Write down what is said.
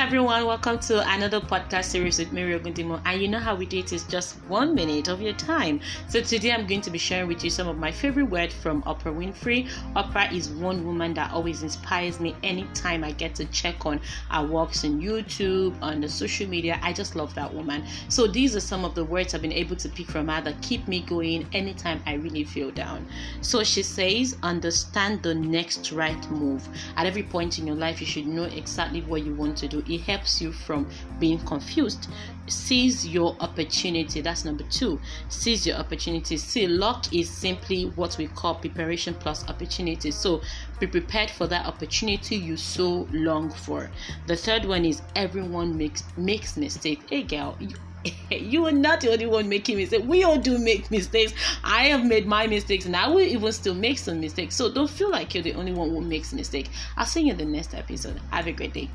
everyone, welcome to another podcast series with Mary Ogundimo. And you know how we do it is just one minute of your time. So today I'm going to be sharing with you some of my favorite words from Oprah Winfrey. Oprah is one woman that always inspires me anytime I get to check on her works on YouTube, on the social media. I just love that woman. So these are some of the words I've been able to pick from her that keep me going anytime I really feel down. So she says, understand the next right move. At every point in your life, you should know exactly what you want to do. It helps you from being confused. Seize your opportunity. That's number two. Seize your opportunity. See, luck is simply what we call preparation plus opportunity. So be prepared for that opportunity you so long for. The third one is everyone makes makes mistakes. Hey girl, you, you are not the only one making mistakes. We all do make mistakes. I have made my mistakes and I will even still make some mistakes. So don't feel like you're the only one who makes mistakes. I'll see you in the next episode. Have a great day.